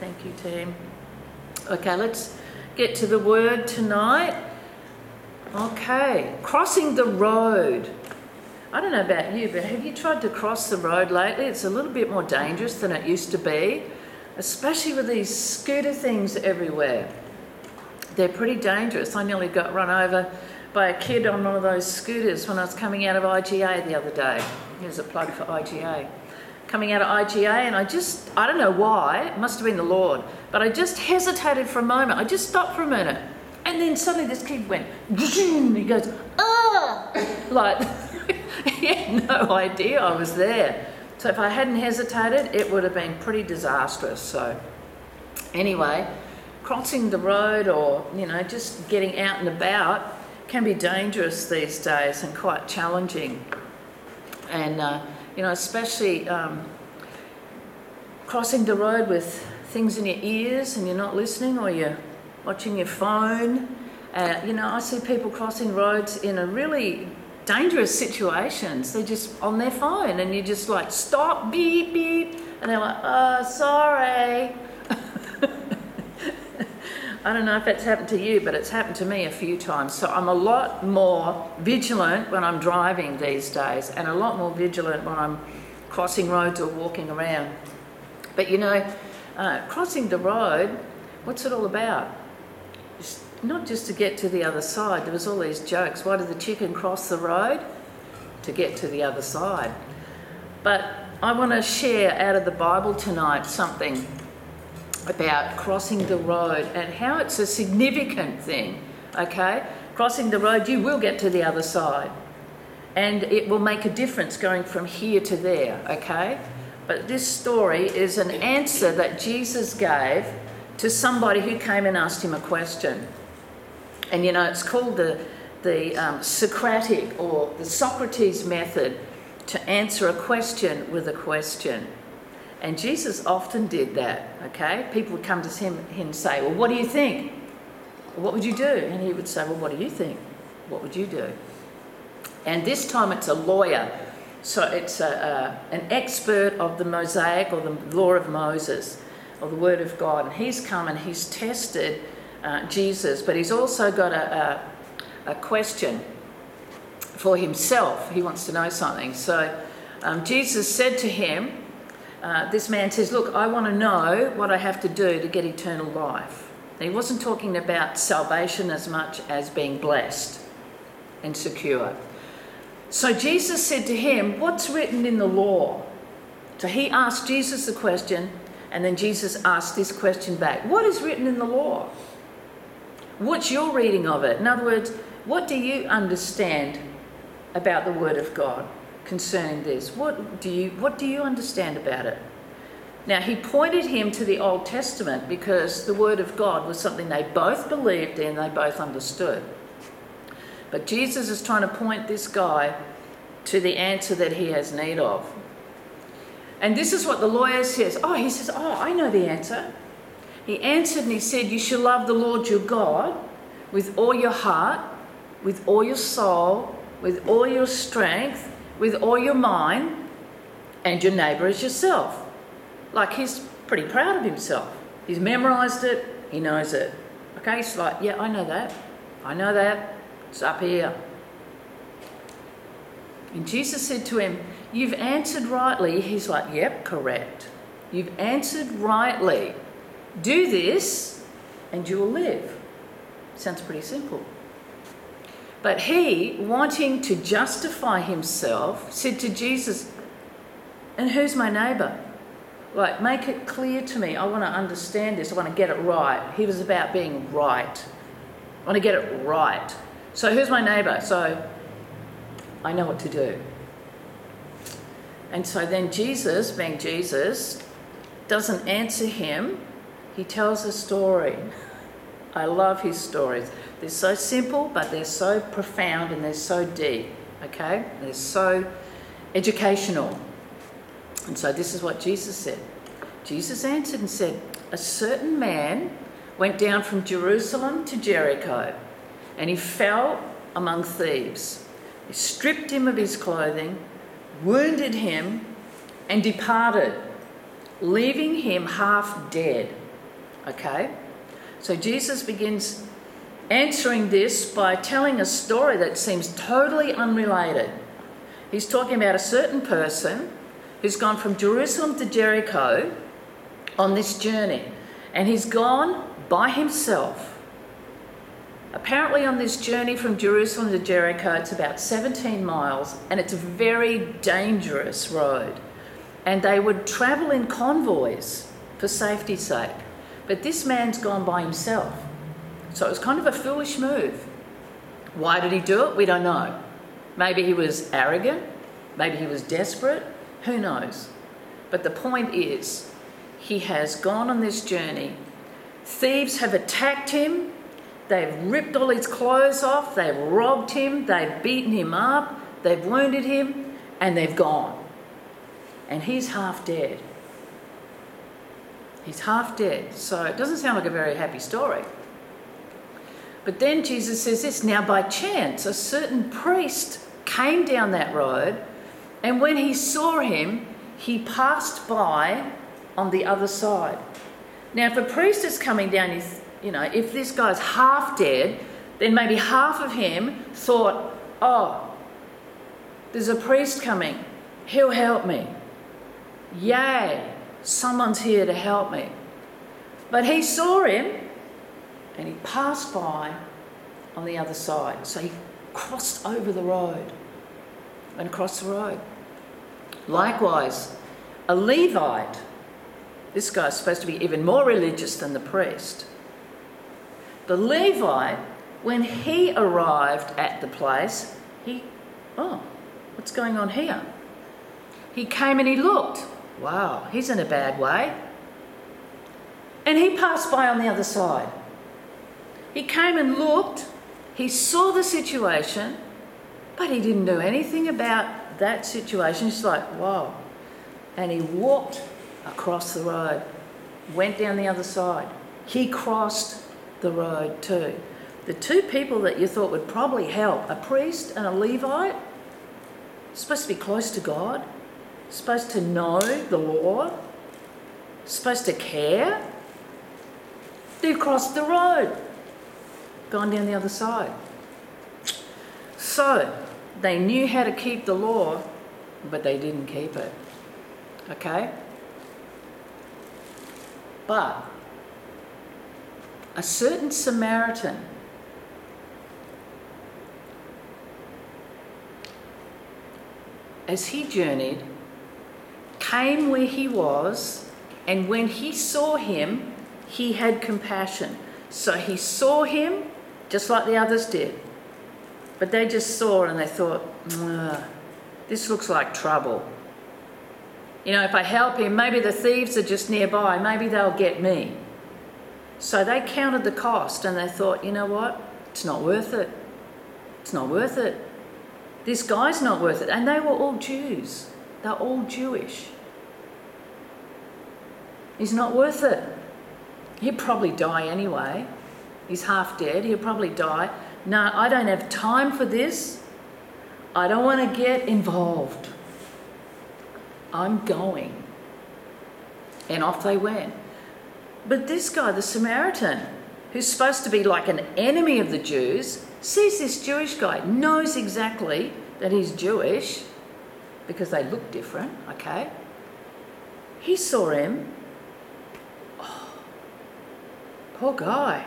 Thank you, team. Okay, let's get to the word tonight. Okay, crossing the road. I don't know about you, but have you tried to cross the road lately? It's a little bit more dangerous than it used to be, especially with these scooter things everywhere. They're pretty dangerous. I nearly got run over by a kid on one of those scooters when I was coming out of IGA the other day. Here's a plug for IGA. Coming out of IGA, and I just, I don't know why, it must have been the Lord, but I just hesitated for a moment. I just stopped for a minute. And then suddenly this kid went, he goes, ah! Like, he had no idea I was there. So if I hadn't hesitated, it would have been pretty disastrous. So, anyway, crossing the road or, you know, just getting out and about can be dangerous these days and quite challenging. And, uh, you know, especially um, crossing the road with things in your ears and you're not listening or you're watching your phone. Uh, you know, I see people crossing roads in a really dangerous situations. They're just on their phone and you just like, stop, beep, beep. And they're like, oh, sorry. I don't know if that's happened to you, but it's happened to me a few times. So I'm a lot more vigilant when I'm driving these days, and a lot more vigilant when I'm crossing roads or walking around. But you know, uh, crossing the road, what's it all about? It's not just to get to the other side. There was all these jokes. Why did the chicken cross the road? To get to the other side. But I want to share out of the Bible tonight something about crossing the road and how it's a significant thing, okay? Crossing the road, you will get to the other side. And it will make a difference going from here to there, okay? But this story is an answer that Jesus gave to somebody who came and asked him a question. And you know, it's called the, the um, Socratic or the Socrates method to answer a question with a question. And Jesus often did that, okay? People would come to him and say, Well, what do you think? What would you do? And he would say, Well, what do you think? What would you do? And this time it's a lawyer. So it's a, a, an expert of the Mosaic or the law of Moses or the Word of God. And he's come and he's tested uh, Jesus, but he's also got a, a, question for himself. He wants to know something. So um, Jesus said to him, uh, this man says, Look, I want to know what I have to do to get eternal life. He wasn't talking about salvation as much as being blessed and secure. So Jesus said to him, What's written in the law? So he asked Jesus the question, and then Jesus asked this question back What is written in the law? What's your reading of it? In other words, what do you understand about the Word of God? Concerning this. What do you what do you understand about it? Now he pointed him to the Old Testament because the word of God was something they both believed in, they both understood. But Jesus is trying to point this guy to the answer that he has need of. And this is what the lawyer says. Oh, he says, Oh, I know the answer. He answered and he said, You shall love the Lord your God with all your heart, with all your soul, with all your strength, with all your mind and your neighbour as yourself. Like he's pretty proud of himself. He's memorised it, he knows it. Okay, he's like, yeah, I know that. I know that. It's up here. And Jesus said to him, You've answered rightly. He's like, Yep, correct. You've answered rightly. Do this and you will live. Sounds pretty simple. But he, wanting to justify himself, said to Jesus, And who's my neighbour? Like, make it clear to me. I want to understand this. I want to get it right. He was about being right. I want to get it right. So, who's my neighbour? So, I know what to do. And so then Jesus, being Jesus, doesn't answer him, he tells a story. I love his stories. They're so simple, but they're so profound and they're so deep, okay? They're so educational. And so this is what Jesus said. Jesus answered and said, A certain man went down from Jerusalem to Jericho, and he fell among thieves. They stripped him of his clothing, wounded him, and departed, leaving him half dead. Okay? So Jesus begins answering this by telling a story that seems totally unrelated. He's talking about a certain person who's gone from Jerusalem to Jericho on this journey. And he's gone by himself. Apparently, on this journey from Jerusalem to Jericho, it's about 17 miles and it's a very dangerous road. And they would travel in convoys for safety's sake. But this man's gone by himself. So it was kind of a foolish move. Why did he do it? We don't know. Maybe he was arrogant, maybe he was desperate, who knows? But the point is, he has gone on this journey. Thieves have attacked him, they've ripped all his clothes off, they've robbed him, they've beaten him up, they've wounded him, and they've gone. And he's half dead. He's half dead. So it doesn't sound like a very happy story. But then Jesus says this now, by chance, a certain priest came down that road, and when he saw him, he passed by on the other side. Now, if a priest is coming down, he's you know, if this guy's half dead, then maybe half of him thought, oh, there's a priest coming, he'll help me. Yay, someone's here to help me. But he saw him and he passed by on the other side. So he crossed over the road and across the road. Likewise, a Levite, this guy's supposed to be even more religious than the priest. The Levite, when he arrived at the place, he, oh, what's going on here? He came and he looked. Wow, he's in a bad way. And he passed by on the other side. He came and looked, he saw the situation, but he didn't do anything about that situation. He's like, wow. And he walked across the road, went down the other side. He crossed the road too. The two people that you thought would probably help, a priest and a Levite, supposed to be close to God, supposed to know the law, supposed to care, they've crossed the road gone down the other side. So they knew how to keep the law, but they didn't keep it. Okay? But a certain Samaritan as he journeyed came where he was, and when he saw him, he had compassion. So he saw him just like the others did. But they just saw and they thought, this looks like trouble. You know, if I help him, maybe the thieves are just nearby, maybe they'll get me. So they counted the cost and they thought, you know what? It's not worth it. It's not worth it. This guy's not worth it. And they were all Jews, they're all Jewish. He's not worth it. He'd probably die anyway. He's half dead. He'll probably die. No, I don't have time for this. I don't want to get involved. I'm going. And off they went. But this guy, the Samaritan, who's supposed to be like an enemy of the Jews, sees this Jewish guy, knows exactly that he's Jewish because they look different, okay? He saw him. Oh, poor guy.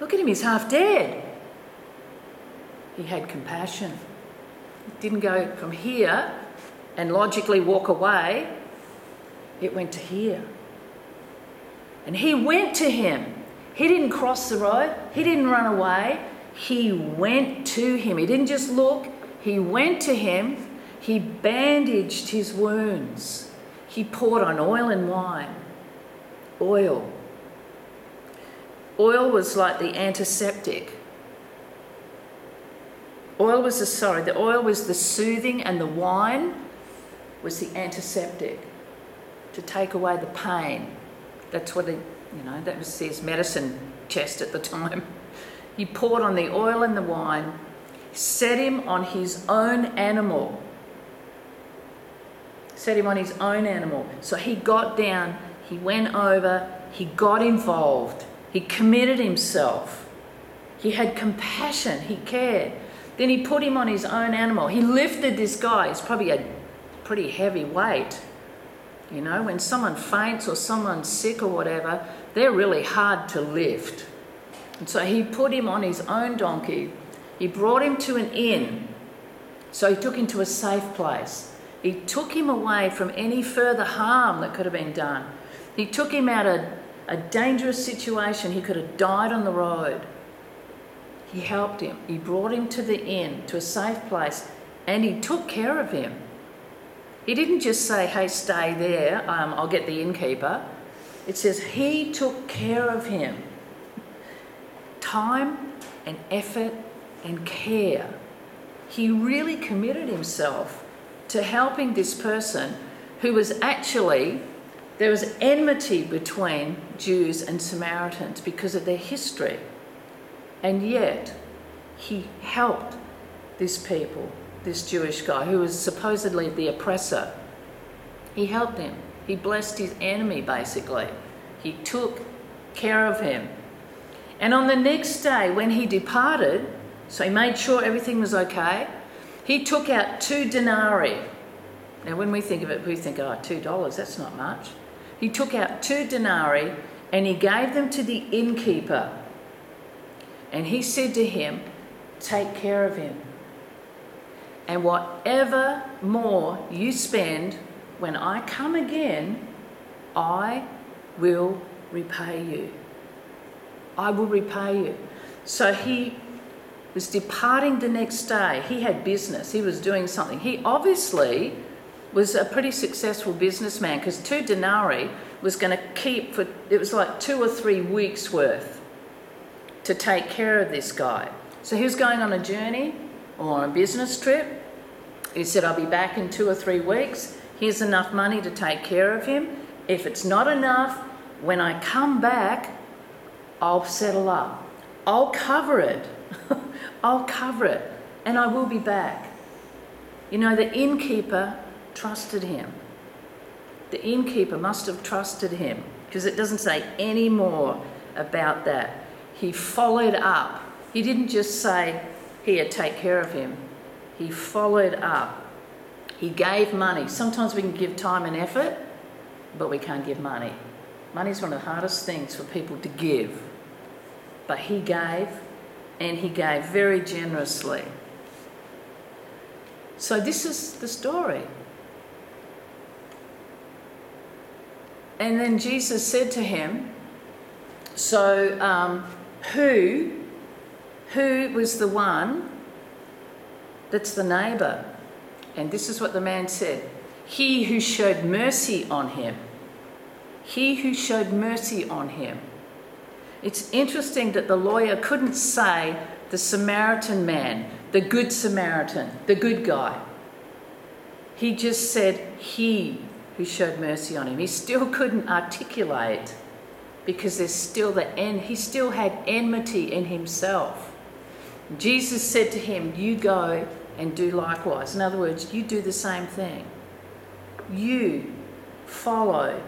Look at him, he's half dead. He had compassion. He didn't go from here and logically walk away, it went to here. And he went to him. He didn't cross the road, he didn't run away. He went to him. He didn't just look, he went to him. He bandaged his wounds. He poured on oil and wine. Oil Oil was like the antiseptic. Oil was the, sorry, the oil was the soothing and the wine was the antiseptic to take away the pain. That's what he, you know, that was his medicine chest at the time. He poured on the oil and the wine, set him on his own animal. Set him on his own animal. So he got down, he went over, he got involved, he committed himself, he had compassion, he cared. Then he put him on his own animal. He lifted this guy, he's probably a pretty heavy weight. You know, when someone faints or someone's sick or whatever, they're really hard to lift. And so he put him on his own donkey. He brought him to an inn. So he took him to a safe place. He took him away from any further harm that could have been done. He took him out of a dangerous situation. He could have died on the road. He helped him. He brought him to the inn, to a safe place, and he took care of him. He didn't just say, hey, stay there, um, I'll get the innkeeper. It says he took care of him. Time and effort and care. He really committed himself to helping this person who was actually, there was enmity between Jews and Samaritans because of their history. And yet, he helped this people this Jewish guy who was supposedly the oppressor. He helped him. He blessed his enemy, basically. He took care of him. And on the next day, when he departed, so he made sure everything was okay, he took out two denarii. Now, when we think of it, we think, oh, two dollars, that's not much. He took out two denarii and he gave them to the innkeeper. And he said to him, Take care of him. And whatever more you spend, when I come again, I will repay you. I will repay you. So he was departing the next day. He had business, he was doing something. He obviously was a pretty successful businessman because two denarii was going to keep for, it was like two or three weeks worth to take care of this guy. So he was going on a journey or a business trip. He said, I'll be back in two or three weeks. Here's enough money to take care of him. If it's not enough, when I come back, I'll settle up. I'll cover it. I'll cover it. And I will be back. You know, the innkeeper trusted him. The innkeeper must have trusted him because it doesn't say any more about that. He followed up. He didn't just say, Here, take care of him. He followed up. He gave money. Sometimes we can give time and effort, but we can't give money. Money is one of the hardest things for people to give. But he gave, and he gave very generously. So, this is the story. And then Jesus said to him, So, um, who, who was the one that's the neighbour. And this is what the man said He who showed mercy on him. He who showed mercy on him. It's interesting that the lawyer couldn't say the Samaritan man, the good Samaritan, the good guy. He just said he who showed mercy on him. He still couldn't articulate because there's still the en- he still had enmity in himself. Jesus said to him, You go and do likewise. In other words, you do the same thing. You follow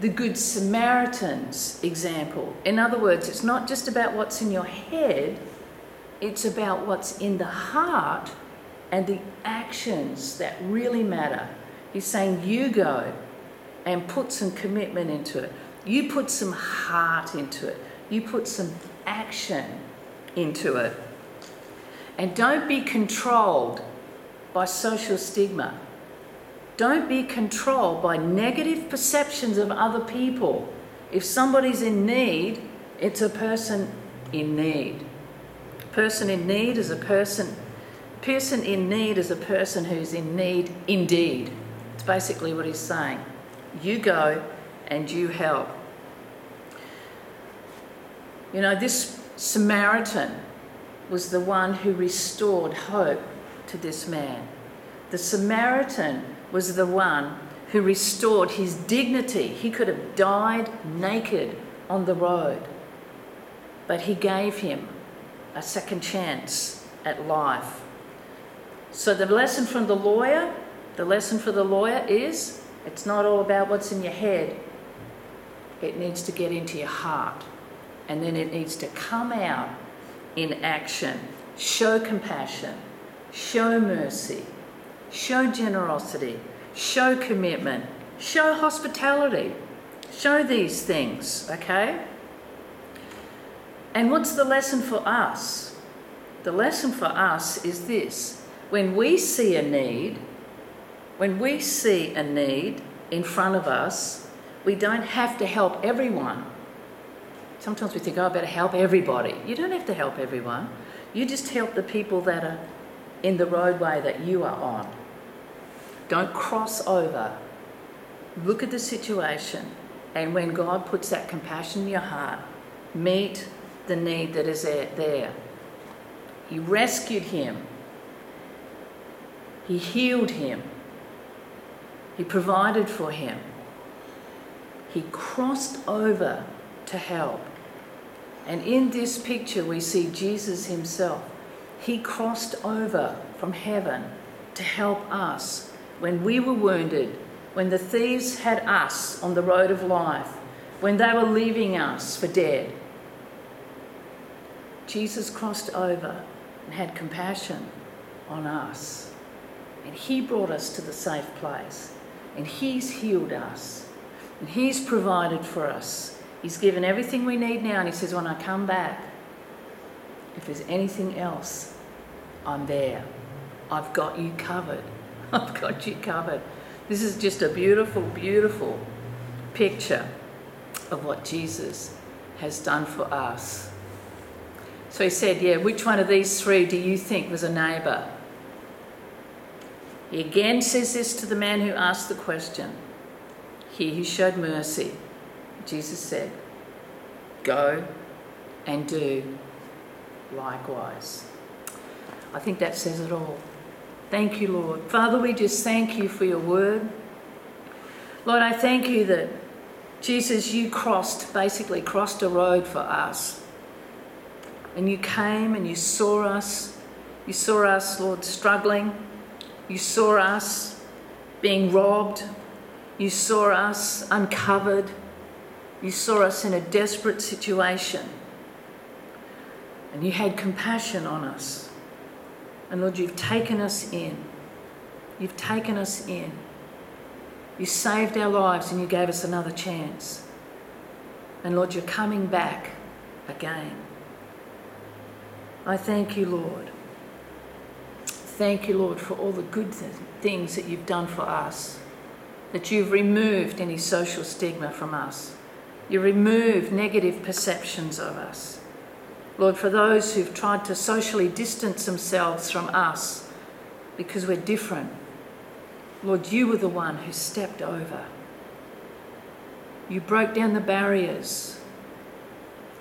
the Good Samaritan's example. In other words, it's not just about what's in your head, it's about what's in the heart and the actions that really matter. He's saying, You go and put some commitment into it. You put some heart into it. You put some action into it. And don't be controlled by social stigma. Don't be controlled by negative perceptions of other people. If somebody's in need, it's a person in need. Person in need is a person, person in need is a person who's in need indeed. It's basically what he's saying. You go and you help. You know, this Samaritan was the one who restored hope to this man. The Samaritan was the one who restored his dignity. He could have died naked on the road, but he gave him a second chance at life. So, the lesson from the lawyer, the lesson for the lawyer is it's not all about what's in your head, it needs to get into your heart. And then it needs to come out in action. Show compassion, show mercy, show generosity, show commitment, show hospitality. Show these things, okay? And what's the lesson for us? The lesson for us is this when we see a need, when we see a need in front of us, we don't have to help everyone. Sometimes we think, oh, I better help everybody. You don't have to help everyone. You just help the people that are in the roadway that you are on. Don't cross over. Look at the situation, and when God puts that compassion in your heart, meet the need that is there. He rescued him, He healed him, He provided for him, He crossed over to help. And in this picture, we see Jesus Himself. He crossed over from heaven to help us when we were wounded, when the thieves had us on the road of life, when they were leaving us for dead. Jesus crossed over and had compassion on us. And He brought us to the safe place. And He's healed us. And He's provided for us. He's given everything we need now. And He says, When I come back, if there's anything else, I'm there. I've got you covered. I've got you covered. This is just a beautiful, beautiful picture of what Jesus has done for us. So he said, Yeah, which one of these three do you think was a neighbour? He again says this to the man who asked the question. He who showed mercy. Jesus said, Go and do likewise. I think that says it all. Thank you, Lord. Father, we just thank you for your word. Lord, I thank you that Jesus, you crossed, basically crossed a road for us and you came and you saw us. You saw us, Lord, struggling. You saw us being robbed. You saw us uncovered. You saw us in a desperate situation. And you had compassion on us. And Lord, you've taken us in. You've taken us in. You saved our lives and you gave us another chance. And Lord, you're coming back again. I thank you, Lord. Thank you, Lord, for all the good things that you've done for us, that you've removed any social stigma from us. You remove negative perceptions of us. Lord, for those who've tried to socially distance themselves from us because we're different, Lord, you were the one who stepped over. You broke down the barriers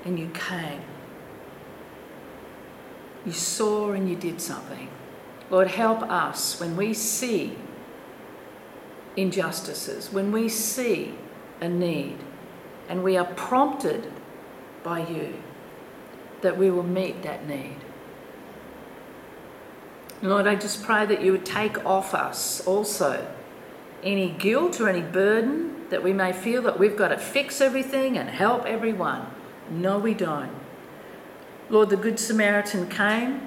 and you came. You saw and you did something. Lord, help us when we see injustices, when we see a need, and we are prompted by you that we will meet that need. Lord, I just pray that you would take off us also any guilt or any burden that we may feel that we've got to fix everything and help everyone. No, we don't. Lord, the Good Samaritan came,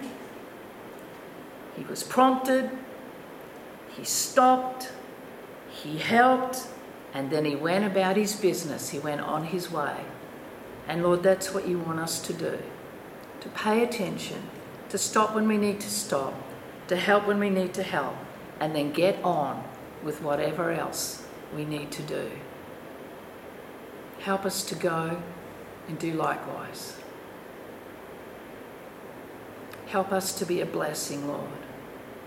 he was prompted, he stopped, he helped, and then he went about his business. He went on his way. And Lord, that's what you want us to do to pay attention, to stop when we need to stop, to help when we need to help, and then get on with whatever else we need to do. Help us to go and do likewise. Help us to be a blessing, Lord,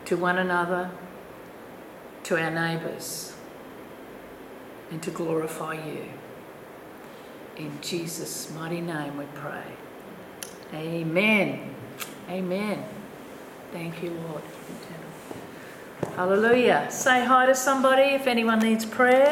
to one another, to our neighbours, and to glorify you. In Jesus' mighty name we pray. Amen. Amen. Thank you, Lord. Hallelujah. Say hi to somebody if anyone needs prayer.